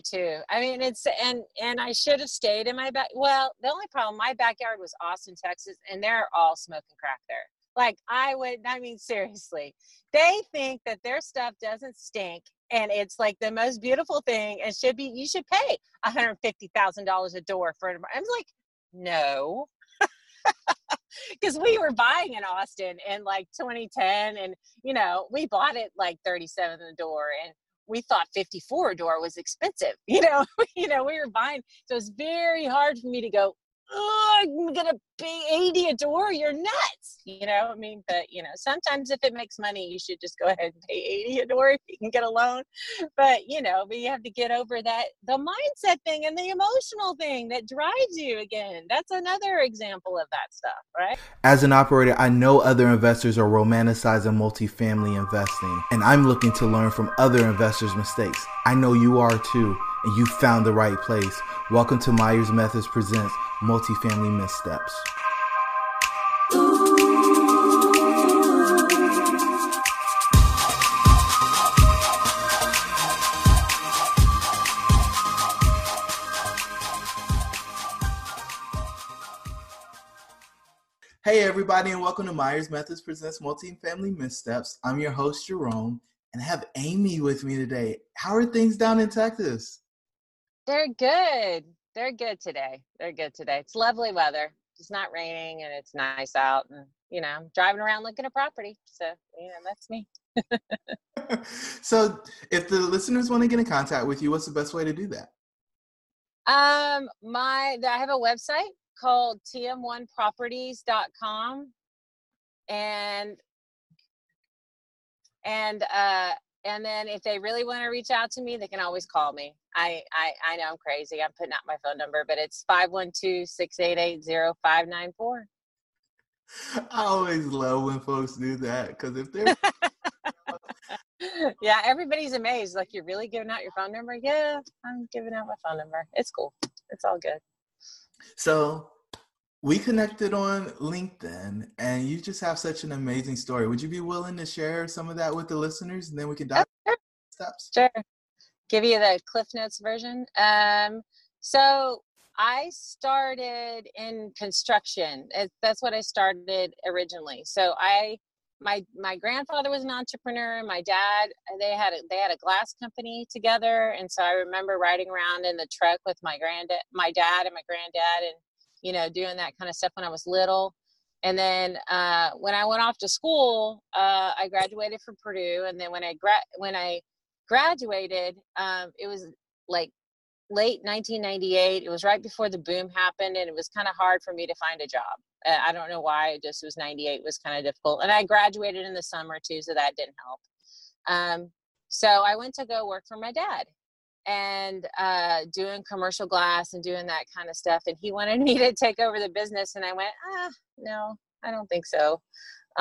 too. I mean, it's and and I should have stayed in my back. Well, the only problem, my backyard was Austin, Texas, and they're all smoking crack there. Like I would, I mean, seriously, they think that their stuff doesn't stink and it's like the most beautiful thing and should be. You should pay one hundred fifty thousand dollars a door for it. I'm like, no. because we were buying in Austin in like 2010, and you know we bought it like 37 a door, and we thought 54 a door was expensive. You know, you know we were buying, so it's very hard for me to go oh, I'm gonna pay 80 a door. You're nuts. You know, I mean, but you know, sometimes if it makes money, you should just go ahead and pay 80 a door if you can get a loan. But you know, but you have to get over that the mindset thing and the emotional thing that drives you again. That's another example of that stuff, right? As an operator, I know other investors are romanticizing multifamily investing, and I'm looking to learn from other investors' mistakes. I know you are too, and you found the right place. Welcome to Myers Methods Presents multifamily missteps. Hey, everybody, and welcome to Myers Methods Presents Multifamily Missteps. I'm your host, Jerome, and I have Amy with me today. How are things down in Texas? They're good they're good today. They're good today. It's lovely weather. It's not raining and it's nice out. And, you know, I'm driving around looking at property. So, you know, that's me. so, if the listeners want to get in contact with you, what's the best way to do that? Um, my, I have a website called tm1properties.com and and uh and then if they really want to reach out to me, they can always call me. I, I, I know I'm crazy. I'm putting out my phone number, but it's 512-688-0594. I always love when folks do that because if they're yeah, everybody's amazed. Like, you're really giving out your phone number? Yeah, I'm giving out my phone number. It's cool. It's all good. So, we connected on LinkedIn and you just have such an amazing story. Would you be willing to share some of that with the listeners and then we can dive sure. steps? Sure. Give you the Cliff Notes version. Um, so I started in construction. That's what I started originally. So I my my grandfather was an entrepreneur my dad they had a, they had a glass company together and so i remember riding around in the truck with my granddad my dad and my granddad and you know, doing that kind of stuff when I was little. And then uh, when I went off to school, uh, I graduated from Purdue. And then when I gra- when I graduated, um, it was like late 1998. It was right before the boom happened, and it was kind of hard for me to find a job. Uh, I don't know why. It just was 98 was kind of difficult, and I graduated in the summer too, so that didn't help. Um, so I went to go work for my dad, and uh, doing commercial glass and doing that kind of stuff. And he wanted me to take over the business, and I went, ah, no, I don't think so.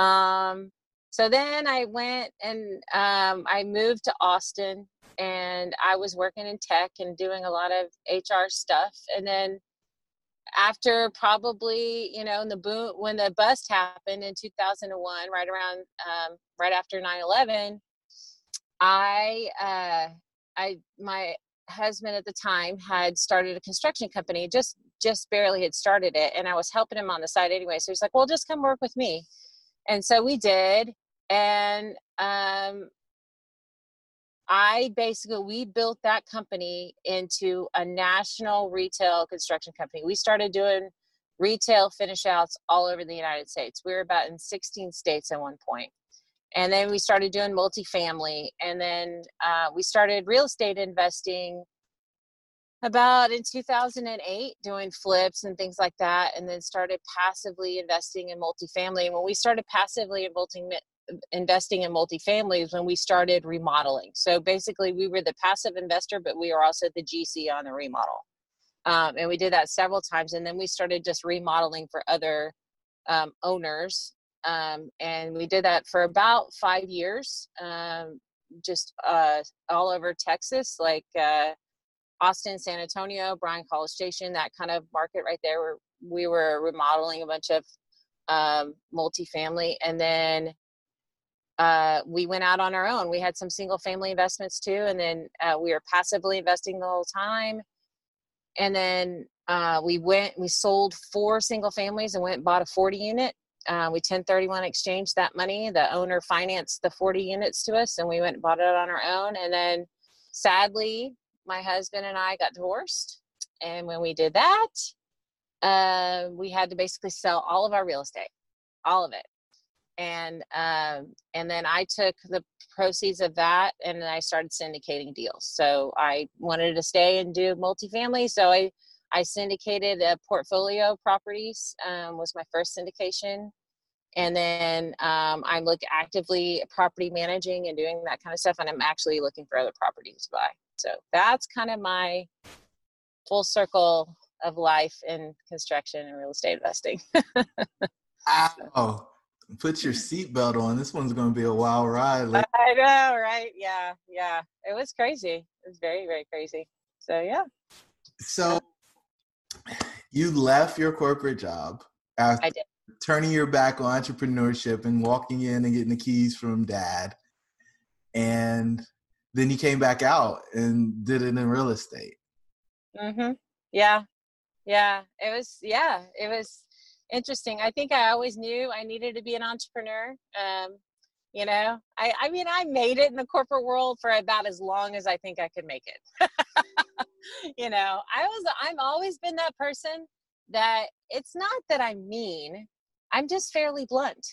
Um, so then I went and um, I moved to Austin, and I was working in tech and doing a lot of HR stuff. And then after probably you know in the boom when the bust happened in 2001 right around um, right after 9-11 i uh, I my husband at the time had started a construction company, just just barely had started it, and I was helping him on the side anyway. So he's like, "Well, just come work with me," and so we did, and um, I basically we built that company into a national retail construction company. We started doing retail finish outs all over the United States. We were about in 16 states at one point and then we started doing multifamily and then uh, we started real estate investing about in 2008 doing flips and things like that and then started passively investing in multifamily. And when we started passively investing investing in multifamily is when we started remodeling. So basically we were the passive investor but we were also the gc on the remodel. Um, and we did that several times and then we started just remodeling for other um, owners um, and we did that for about five years, um, just uh, all over Texas, like uh, Austin, San Antonio, Bryan College Station, that kind of market right there. Where we were remodeling a bunch of um, multifamily, and then uh, we went out on our own. We had some single family investments too, and then uh, we were passively investing the whole time. And then uh, we went, we sold four single families and went and bought a 40 unit. Uh, we 1031 exchanged that money. The owner financed the 40 units to us, and we went and bought it on our own. And then, sadly, my husband and I got divorced. And when we did that, uh, we had to basically sell all of our real estate, all of it and um, and then I took the proceeds of that and I started syndicating deals. So I wanted to stay and do multifamily, so I I syndicated a portfolio of properties. Um, was my first syndication, and then um, I'm look actively property managing and doing that kind of stuff. And I'm actually looking for other properties to buy. So that's kind of my full circle of life in construction and real estate investing. wow put your seatbelt on. This one's going to be a wild ride. Like- I know, right? Yeah, yeah. It was crazy. It was very, very crazy. So yeah. So you left your corporate job after turning your back on entrepreneurship and walking in and getting the keys from dad, and then you came back out and did it in real estate. Mhm. Yeah. Yeah. It was. Yeah. It was interesting. I think I always knew I needed to be an entrepreneur. Um, you know, I, I mean, I made it in the corporate world for about as long as I think I could make it. you know, I was, I'm always been that person that it's not that I'm mean, I'm just fairly blunt,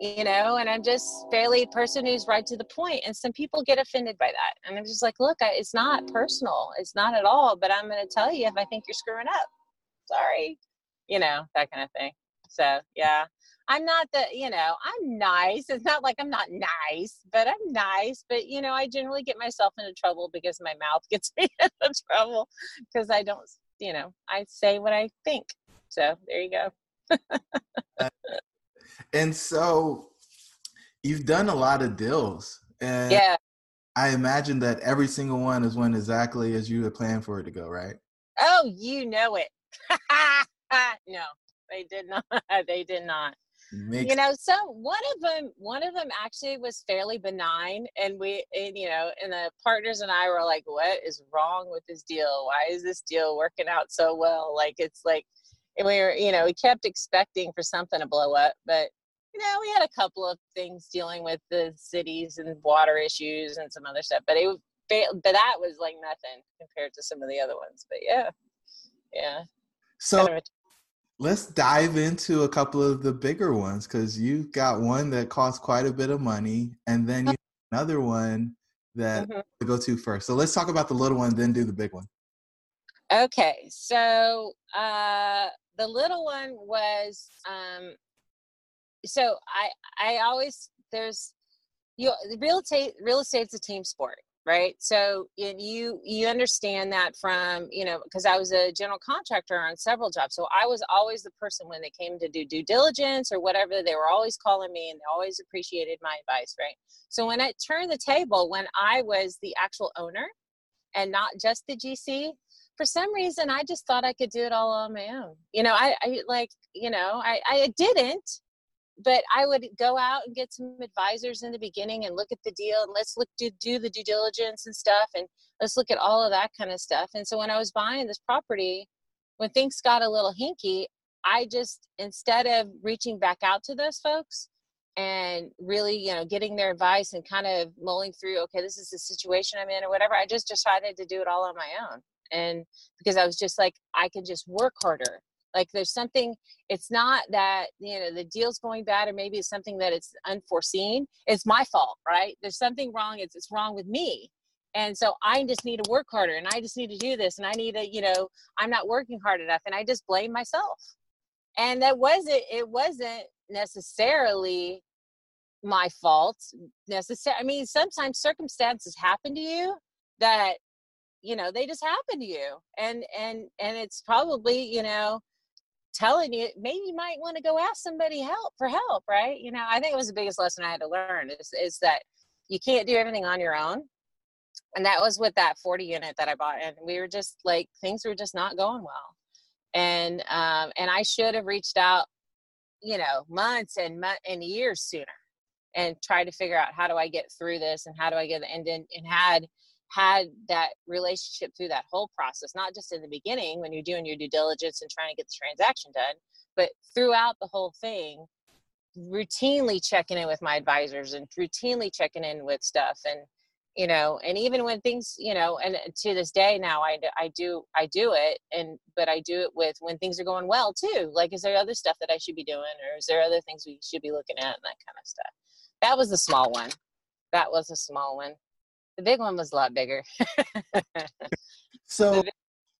you know, and I'm just fairly person who's right to the point. And some people get offended by that. And I'm just like, look, I, it's not personal. It's not at all, but I'm going to tell you if I think you're screwing up. Sorry. You know, that kind of thing. So yeah, I'm not the, you know, I'm nice. It's not like I'm not nice, but I'm nice. But, you know, I generally get myself into trouble because my mouth gets me into trouble because I don't, you know, I say what I think. So there you go. and so you've done a lot of deals. And yeah. I imagine that every single one is went exactly as you had planned for it to go, right? Oh, you know it. no, they did not. they did not. Makes- you know, so one of them, one of them actually was fairly benign, and we, and, you know, and the partners and I were like, "What is wrong with this deal? Why is this deal working out so well?" Like it's like, and we were, you know, we kept expecting for something to blow up, but you know, we had a couple of things dealing with the cities and water issues and some other stuff, but it, but that was like nothing compared to some of the other ones. But yeah, yeah. So kind of let's dive into a couple of the bigger ones because you've got one that costs quite a bit of money and then you another one that mm-hmm. to go to first. So let's talk about the little one then do the big one. Okay so uh the little one was um so i i always there's you real estate real estate's a team sport right? So you you understand that from you know because i was a general contractor on several jobs so i was always the person when they came to do due diligence or whatever they were always calling me and they always appreciated my advice right? So when i turned the table when i was the actual owner and not just the gc for some reason i just thought i could do it all on my own. You know i, I like you know i i didn't but I would go out and get some advisors in the beginning and look at the deal and let's look to do the due diligence and stuff and let's look at all of that kind of stuff. And so when I was buying this property, when things got a little hinky, I just instead of reaching back out to those folks and really, you know, getting their advice and kind of mulling through, okay, this is the situation I'm in or whatever, I just decided to do it all on my own. And because I was just like, I can just work harder like there's something it's not that you know the deal's going bad or maybe it's something that it's unforeseen it's my fault right? There's something wrong it's, it's wrong with me. And so i just need to work harder and i just need to do this and i need to you know i'm not working hard enough and i just blame myself. And that wasn't it wasn't necessarily my fault necessary i mean sometimes circumstances happen to you that you know they just happen to you and and and it's probably you know telling you maybe you might want to go ask somebody help for help right? You know i think it was the biggest lesson i had to learn is, is that you can't do everything on your own. And that was with that 40 unit that i bought and we were just like things were just not going well. And um and i should have reached out you know months and months and years sooner and try to figure out how do I get through this and how do I get and and had had that relationship through that whole process, not just in the beginning when you're doing your due diligence and trying to get the transaction done, but throughout the whole thing, routinely checking in with my advisors and routinely checking in with stuff and you know and even when things you know and to this day now I, I do i do it and but i do it with when things are going well too like is there other stuff that i should be doing or is there other things we should be looking at and that kind of stuff. That was a small one. That was a small one the big one was a lot bigger. So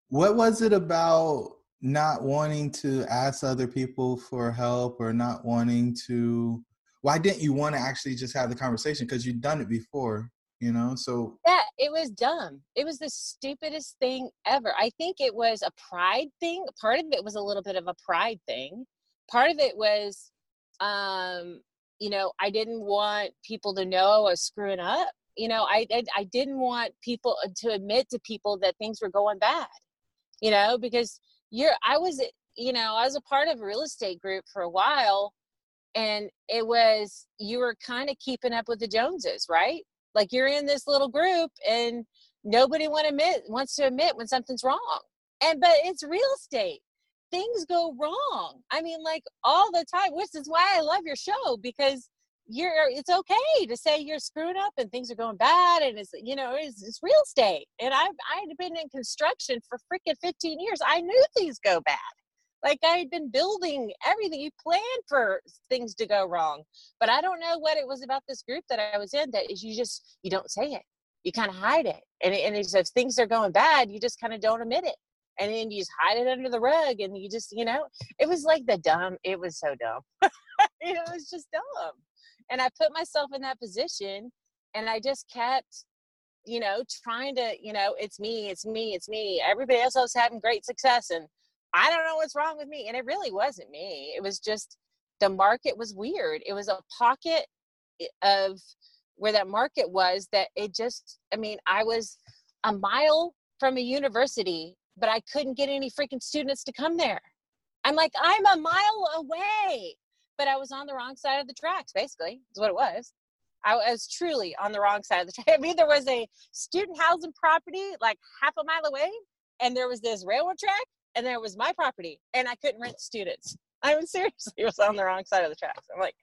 what was it about not wanting to ask other people for help or not wanting to why didn't you want to actually just have the conversation? Because you'd done it before you know? So yeah it was dumb. It was the stupidest thing ever. I think it was a pride thing. Part of it was a little bit of a pride thing. Part of it was um you know i didn't want people to know i was screwing up you know I, I i didn't want people uh, to admit to people that things were going bad you know because you're i was you know i was a part of a real estate group for a while and it was you were kind of keeping up with the joneses right? Like you're in this little group and nobody want admit wants to admit when something's wrong and but it's real estate. Things go wrong. I mean like all the time which is why i love your show because you're it's okay to say you're screwing up and things are going bad and it's you know it's, it's real estate. And i've i've been in construction for freaking 15 years. I knew things go bad. Like i had been building everything. You plan for things to go wrong. But i don't know what it was about this group that i was in that is you just you don't say it. You kind of hide it. And, and if things are going bad you just kind of don't admit it. And then you just hide it under the rug and you just you know it was like the dumb it was so dumb. It was just dumb and i put myself in that position and i just kept you know trying to you know it's me it's me it's me everybody else was having great success and i don't know what's wrong with me and it really wasn't me it was just the market was weird it was a pocket eh, of where that market was that it just i mean i was a mile from a university but i couldn't get any freaking students to come there. I'm like i'm a mile away but I was on the wrong side of the tracks, basically, is what it was. I was truly on the wrong side of the track. I mean, there was a student housing property like half a mile away, and there was this railroad track, and there was my property, and I couldn't rent students. I mean, seriously, was on the wrong side of the tracks. I'm like,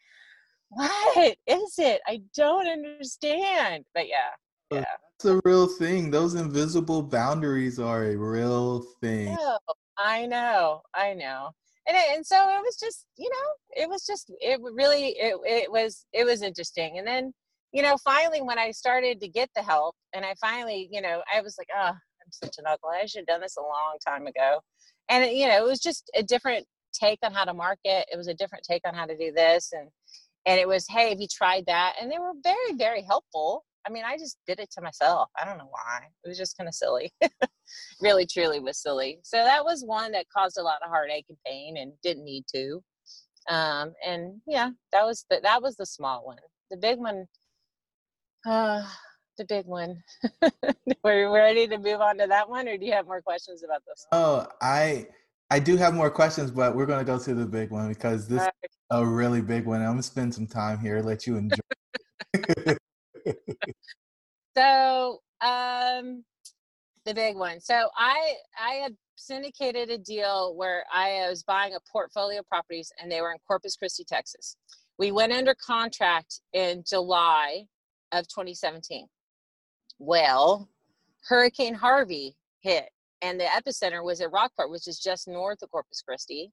what is it? I don't understand. But yeah, uh, yeah. It's a real thing. Those invisible boundaries are a real thing. I know. I know and and so it was just you know it was just it really it, it was it was interesting. And then you know finally when i started to get the help and i finally you know i was like oh i'm such an ugly i should have done this a long time ago. And it, you know it was just a different take on how to market. It was a different take on how to do this. And and it was hey have you tried that? And they were very very helpful I mean, I just did it to myself. I don't know why. It was just kind of silly. really, truly was silly. So that was one that caused a lot of heartache and pain and didn't need to. Um, and yeah, that was the, that was the small one. The big one, uh, the big one. We're ready to move on to that one, or do you have more questions about this? Oh, I I do have more questions, but we're gonna go to the big one because this right. is a really big one. I'm gonna spend some time here, let you enjoy. so um the big one. So i i had syndicated a deal where i was buying a portfolio of properties and they were in corpus christi texas. We went under contract in july of 2017 well hurricane harvey hit and the epicenter was at rockport which is just north of corpus christi.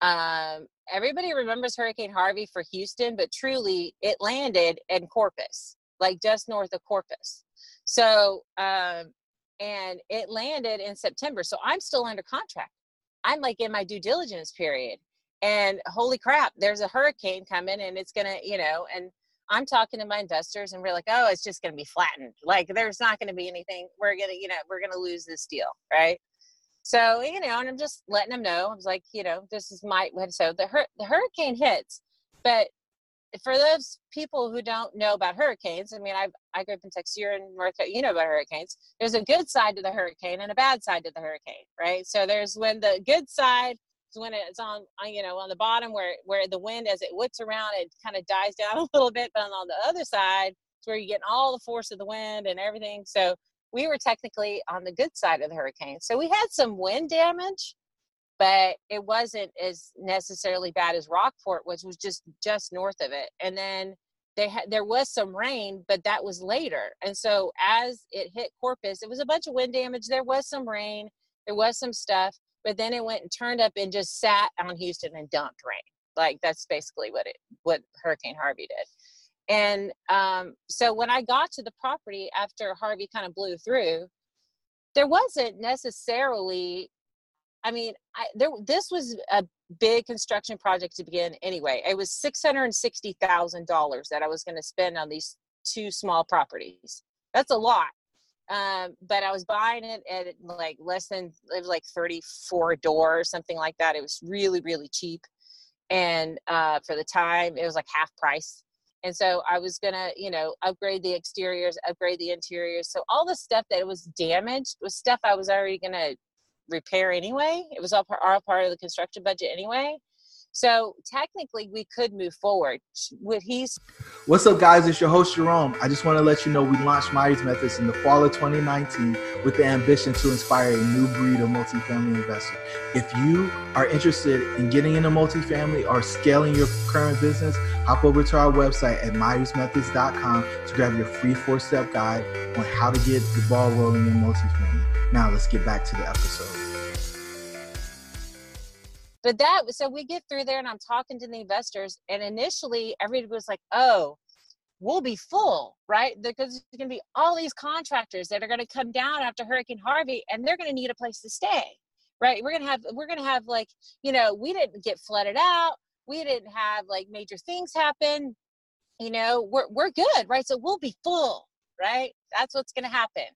Um, everybody remembers hurricane harvey for houston but truly it landed in corpus like just north of Corpus. So, um, and it landed in September. So I'm still under contract. I'm like in my due diligence period. And holy crap, there's a hurricane coming and it's going to, you know, and I'm talking to my investors and we're like, oh, it's just going to be flattened. Like there's not going to be anything. We're going to, you know, we're going to lose this deal. Right. So, you know, and I'm just letting them know. I was like, you know, this is my, so the, hur- the hurricane hits, but for those people who don't know about hurricanes, I mean, I I grew up in Texas. You're in North. You know about hurricanes. There's a good side to the hurricane and a bad side to the hurricane, right? So there's when the good side is when it's on, on you know on the bottom where where the wind as it whips around it kind of dies down a little bit but on the other side it's where you get all the force of the wind and everything so we were technically on the good side of the hurricane so we had some wind damage but it wasn't as necessarily bad as rockport which was just just north of it and then they had there was some rain but that was later and so as it hit corpus it was a bunch of wind damage there was some rain there was some stuff but then it went and turned up and just sat on Houston and dumped rain. Like that's basically what it what Hurricane Harvey did. And um, so when I got to the property after Harvey kind of blew through, there wasn't necessarily. I mean, I, there this was a big construction project to begin anyway. It was six hundred and sixty thousand dollars that I was going to spend on these two small properties. That's a lot um, but I was buying it at like less than it was like 34 door or something like that. It was really, really cheap. And uh, for the time, it was like half price. And so I was gonna, you know, upgrade the exteriors, upgrade the interiors. So all the stuff that was damaged was stuff I was already gonna repair anyway. It was all part, all part of the construction budget anyway. So technically, we could move forward. With he's. What's up, guys? It's your host Jerome. I just want to let you know we launched Myers Methods in the fall of 2019 with the ambition to inspire a new breed of multifamily investor. If you are interested in getting into multifamily or scaling your current business, hop over to our website at myersmethods.com to grab your free four-step guide on how to get the ball rolling in multifamily. Now let's get back to the episode. But that so we get through there and i'm talking to the investors and initially everybody was like oh we'll be full right? Because there's going to be all these contractors that are going to come down after hurricane harvey and they're going to need a place to stay right? We're going to have we're going to have like you know we didn't get flooded out. We didn't have like major things happen. You know we're, we're good right? So we'll be full right? That's what's going to happen.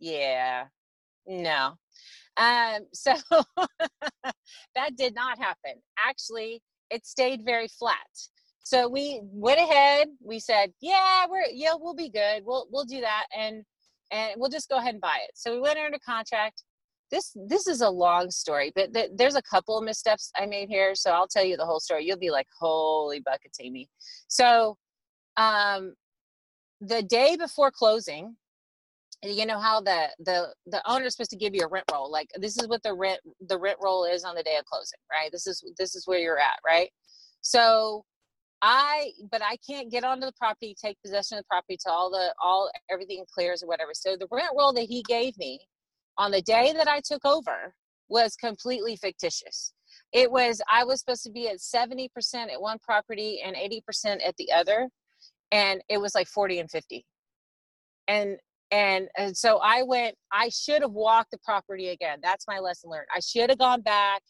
Yeah no um, so that did not happen. Actually, it stayed very flat. So we went ahead. We said, "Yeah, we're yeah, we'll be good. We'll we'll do that, and and we'll just go ahead and buy it." So we went under contract. This this is a long story, but th- there's a couple of missteps I made here. So I'll tell you the whole story. You'll be like, "Holy buckets, Amy!" So, um, the day before closing, you know how the the the owner is supposed to give you a rent roll like this is what the rent the rent roll is on the day of closing right? This is this is where you're at right? So i but i can't get onto the property take possession of the property till all the all everything clears or whatever. So the rent roll that he gave me on the day that i took over was completely fictitious. It was i was supposed to be at 70% at one property and 80% at the other and it was like 40 and 50 and and and so i went i should have walked the property again. That's my lesson learned. I should have gone back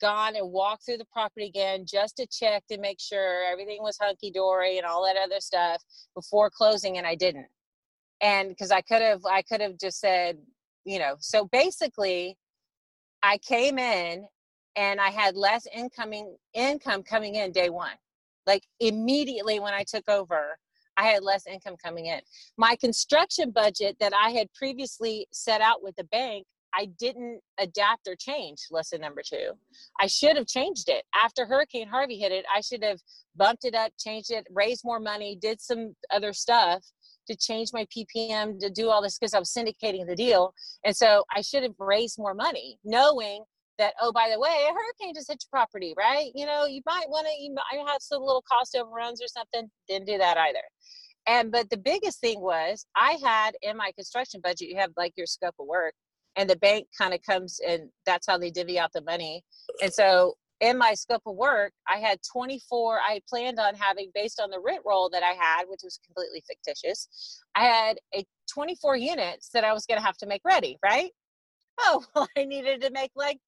gone and walked through the property again just to check to make sure everything was hunky-dory and all that other stuff before closing and i didn't. And because i could have i could have just said you know so basically i came in and i had less incoming income coming in day one. Like immediately when i took over I had less income coming in. My construction budget that I had previously set out with the bank, I didn't adapt or change. Lesson number two. I should have changed it. After Hurricane Harvey hit it, I should have bumped it up, changed it, raised more money, did some other stuff to change my PPM to do all this because I was syndicating the deal. And so I should have raised more money, knowing that oh by the way a hurricane just hit your property right? You know you might want to you might have some little cost overruns or something. Didn't do that either. And but the biggest thing was i had in my construction budget you have like your scope of work and the bank kind of comes and that's how they divvy out the money. And so in my scope of work i had 24 i planned on having based on the rent roll that i had which was completely fictitious i had a 24 units that i was going to have to make ready right? Oh well i needed to make like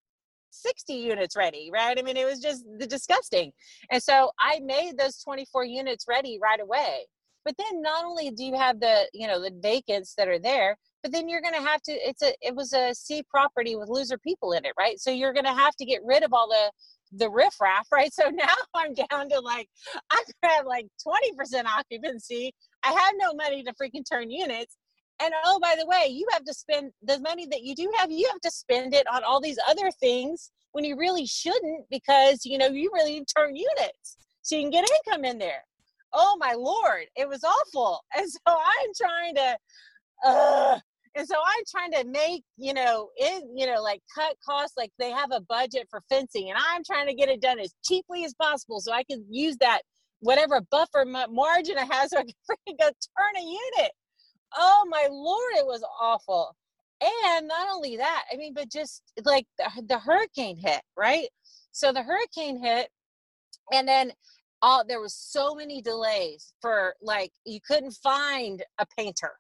60 units ready, right? I mean, it was just the disgusting. And so I made those 24 units ready right away. But then not only do you have the, you know, the vacants that are there, but then you're going to have to it's a it was a C property with loser people in it, right? So you're going to have to get rid of all the the riffraff, right? So now I'm down to like I have like 20% occupancy. I have no money to freaking turn units. And oh, by the way, you have to spend the money that you do have, you have to spend it on all these other things when you really shouldn't because you know you really turn units so you can get income in there. Oh my lord it was awful. And so i'm trying to uh and so i'm trying to make you know it you know like cut costs like they have a budget for fencing and i'm trying to get it done as cheaply as possible so i can use that whatever buffer margin i have so i can freaking go turn a unit oh my lord it was awful. And not only that i mean but just like the, the hurricane hit right? So the hurricane hit and then all there was so many delays for like you couldn't find a painter.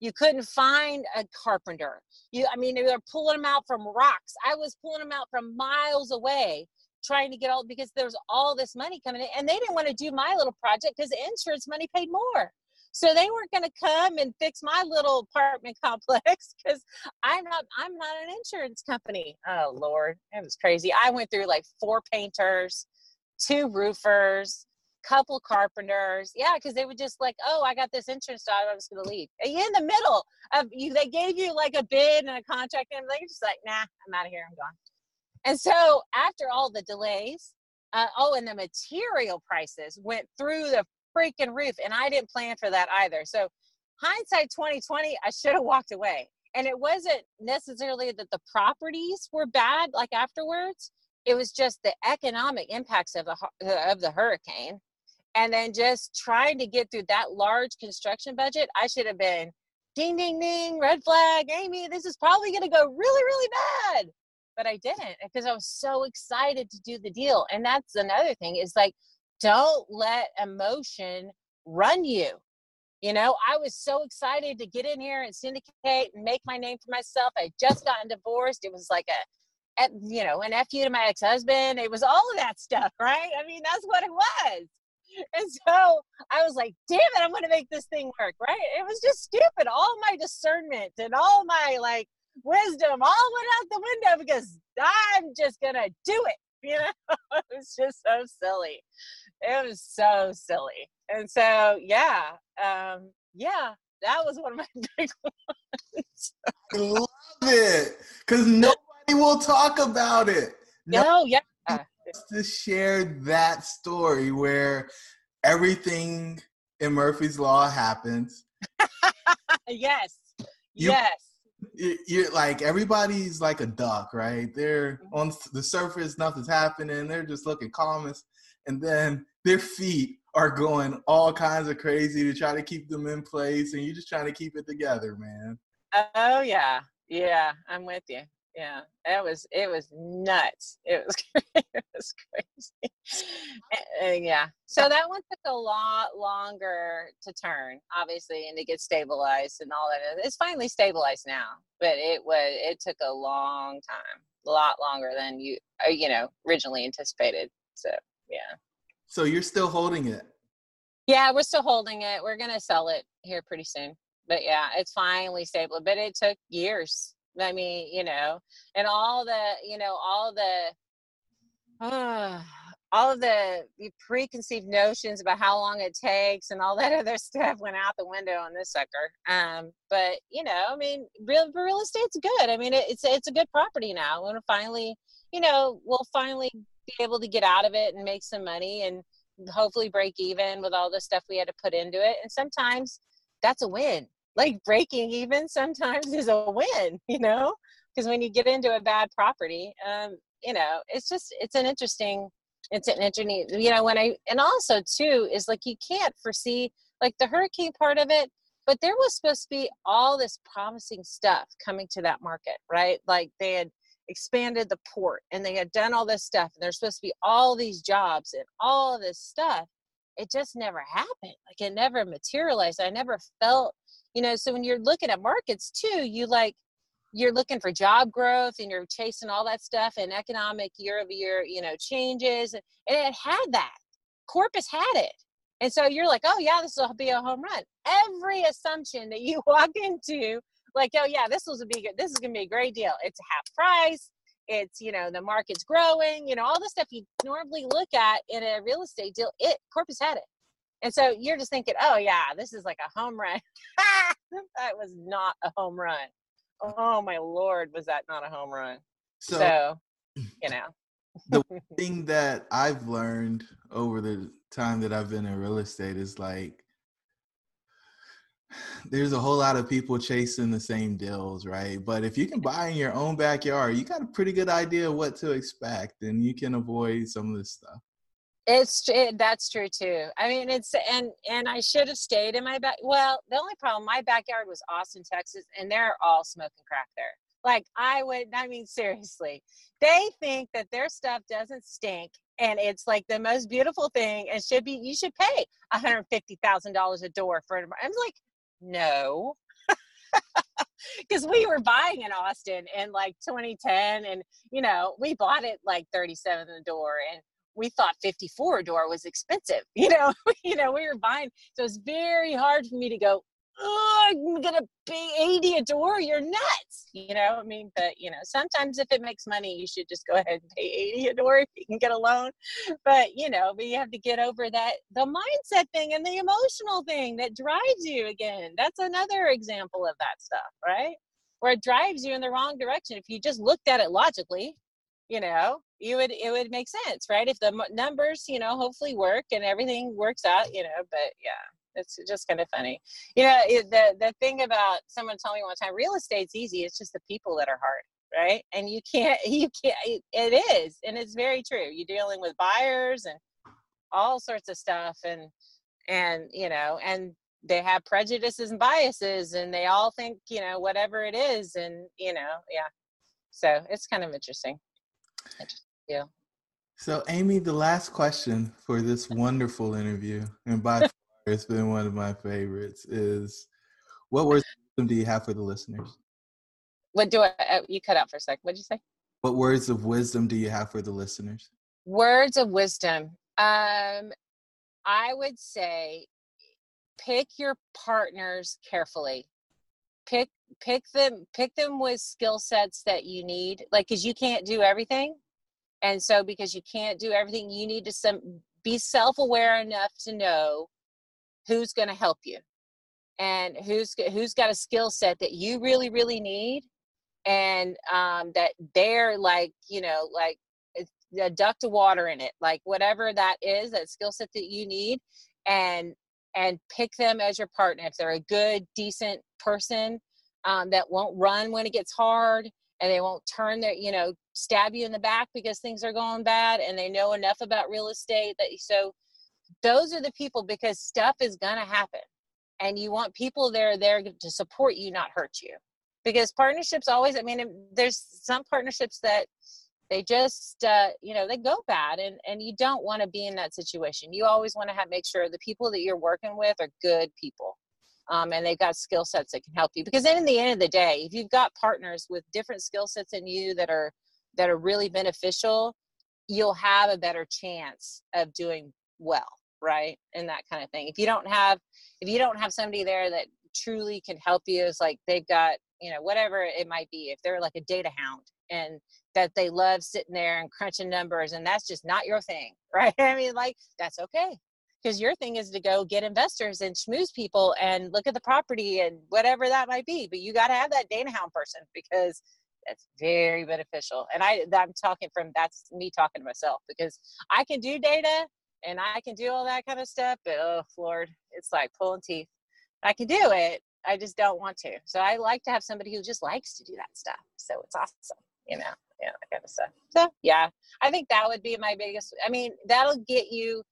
You couldn't find a carpenter. You i mean they were pulling them out from rocks. I was pulling them out from miles away trying to get all because there was all this money coming in and they didn't want to do my little project because insurance money paid more so they weren't going to come and fix my little apartment complex because i'm not i'm not an insurance company oh lord it was crazy i went through like four painters two roofers, couple carpenters. Yeah, because they would just like, oh, I got this insurance job. I'm just gonna leave. And in the middle of you, they gave you like a bid and a contract, and they're just like, nah, I'm out of here. I'm gone. And so after all the delays, uh, oh, and the material prices went through the freaking roof, and I didn't plan for that either. So hindsight 2020, I should have walked away. And it wasn't necessarily that the properties were bad, like afterwards it was just the economic impacts of the uh, of the hurricane and then just trying to get through that large construction budget i should have been ding ding ding red flag amy this is probably going to go really really bad but i didn't because i was so excited to do the deal and that's another thing is like don't let emotion run you you know i was so excited to get in here and syndicate and make my name for myself i just gotten divorced it was like a you know, an F you to my ex husband. It was all of that stuff, right? I mean, that's what it was. And so I was like, damn it, I'm going to make this thing work, right? It was just stupid. All my discernment and all my like wisdom all went out the window because I'm just going to do it. You know, it was just so silly. It was so silly. And so, yeah, um, yeah, that was one of my big ones. I love it because nobody will talk about it. No, yeah. To share that story where everything in Murphy's Law happens. yes. You, yes. You're like everybody's like a duck, right? They're mm-hmm. on the surface, nothing's happening. They're just looking calm, and then their feet are going all kinds of crazy to try to keep them in place, and you're just trying to keep it together, man. Oh yeah, yeah, I'm with you. Yeah it was it was nuts. It was it was crazy. And, and yeah so that one took a lot longer to turn obviously and to get stabilized and all that. It's finally stabilized now but it was it took a long time a lot longer than you uh, you know originally anticipated so yeah so you're still holding it yeah we're still holding it we're gonna sell it here pretty soon but yeah it's finally stable but it took years I mean, you know, and all the, you know, all the, uh, all of the preconceived notions about how long it takes and all that other stuff went out the window on this sucker. Um, but you know, I mean, real real estate's good. I mean, it, it's it's a good property now. We'll finally, you know, we'll finally be able to get out of it and make some money and hopefully break even with all the stuff we had to put into it. And sometimes that's a win like breaking even sometimes is a win, you know, because when you get into a bad property, um, you know, it's just, it's an interesting, it's an interesting, you know, when I, and also too, is like you can't foresee like the hurricane part of it, but there was supposed to be all this promising stuff coming to that market, right? Like they had expanded the port and they had done all this stuff and there's supposed to be all these jobs and all this stuff. It just never happened. Like it never materialized. I never felt you know so when you're looking at markets too you like you're looking for job growth and you're chasing all that stuff and economic year over year you know changes and it had that corpus had it and so you're like oh yeah this will be a home run every assumption that you walk into like oh yeah this was a big this is gonna be a great deal it's half price it's you know the market's growing you know all the stuff you normally look at in a real estate deal it corpus had it and so you're just thinking, oh, yeah, this is like a home run. that was not a home run. Oh, my Lord, was that not a home run? So, so you know. the thing that I've learned over the time that I've been in real estate is like there's a whole lot of people chasing the same deals, right? But if you can buy in your own backyard, you got a pretty good idea what to expect and you can avoid some of this stuff. It's it, that's true too. I mean, it's and and I should have stayed in my back. Well, the only problem, my backyard was Austin, Texas, and they're all smoking crack there. Like I would, I mean, seriously, they think that their stuff doesn't stink and it's like the most beautiful thing and should be. You should pay one hundred fifty thousand dollars a door for it. I'm like, no. because we were buying in Austin in like 2010 and you know we bought it like 37 the door and we thought 54 a door was expensive. You know, you know, we were buying. So it's very hard for me to go, oh, I'm gonna pay 80 a door. You're nuts. You know, I mean, but you know, sometimes if it makes money, you should just go ahead and pay 80 a door if you can get a loan. But you know, but you have to get over that the mindset thing and the emotional thing that drives you again. That's another example of that stuff, right? Where it drives you in the wrong direction. If you just looked at it logically, you know you would it would make sense right if the numbers you know hopefully work and everything works out you know but yeah it's just kind of funny. You know it, the the thing about someone told me one time real estate's easy it's just the people that are hard right? And you can't you can't it is and it's very true. You're dealing with buyers and all sorts of stuff and and you know and they have prejudices and biases and they all think you know whatever it is and you know yeah. So it's kind of interesting. Yeah. So, Amy, the last question for this wonderful interview, and by it's been one of my favorites, is what words do you have for the listeners? What do I, uh, you cut out for a sec. what did you say? What words of wisdom do you have for the listeners? Words of wisdom. Um, I would say pick your partners carefully. Pick pick them pick them with skill sets that you need like because you can't do everything and so because you can't do everything you need to some be self-aware enough to know who's going to help you and who's who's got a skill set that you really really need and um, that they're like you know like a duct of water in it like whatever that is that skill set that you need and and pick them as your partner. If they're a good decent person um, that won't run when it gets hard and they won't turn their you know stab you in the back because things are going bad and they know enough about real estate that so those are the people because stuff is going to happen and you want people there there to support you not hurt you. Because partnerships always i mean there's some partnerships that they just uh, you know they go bad and and you don't want to be in that situation. You always want to have make sure the people that you're working with are good people um, and they've got skill sets that can help you. Because then in the end of the day if you've got partners with different skill sets in you that are that are really beneficial you'll have a better chance of doing well right and that kind of thing if you don't have if you don't have somebody there that truly can help you is like they've got you know whatever it might be if they're like a data hound and that they love sitting there and crunching numbers and that's just not your thing right i mean like that's okay because your thing is to go get investors and schmooze people and look at the property and whatever that might be. But you got to have that data hound person because that's very beneficial. And I, I'm talking from that's me talking to myself because I can do data and I can do all that kind of stuff. But oh Lord, it's like pulling teeth. I can do it. I just don't want to. So I like to have somebody who just likes to do that stuff. So it's awesome, you know, yeah, that kind of stuff. So yeah, I think that would be my biggest. I mean, that'll get you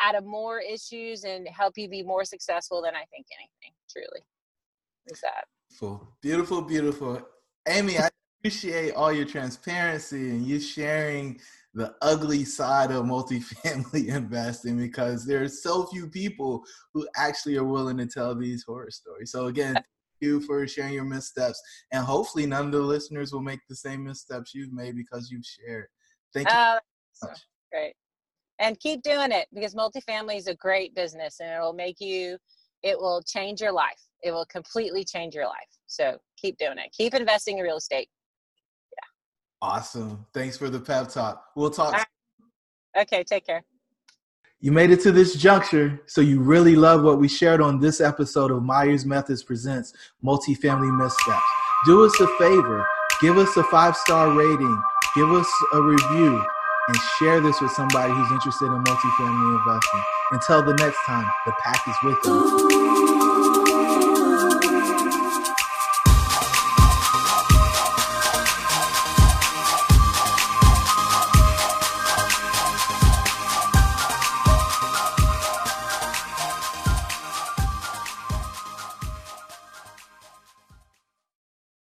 out of more issues and help you be more successful than I think anything, truly. Is that beautiful, beautiful, beautiful. Amy, I appreciate all your transparency and you sharing the ugly side of multifamily investing because there are so few people who actually are willing to tell these horror stories. So again, thank you for sharing your missteps and hopefully none of the listeners will make the same missteps you've made because you've shared. Thank you. Uh, so great and keep doing it because multifamily is a great business and it'll make you it will change your life it will completely change your life so keep doing it keep investing in real estate awesome thanks for the pep talk we'll talk right. okay take care you made it to this juncture, so you really love what we shared on this episode of Myers Methods Presents Multifamily Missteps. Do us a favor, give us a five star rating give us a review, and share this with somebody who's interested in multifamily investing. Until the next time, the pack is with you.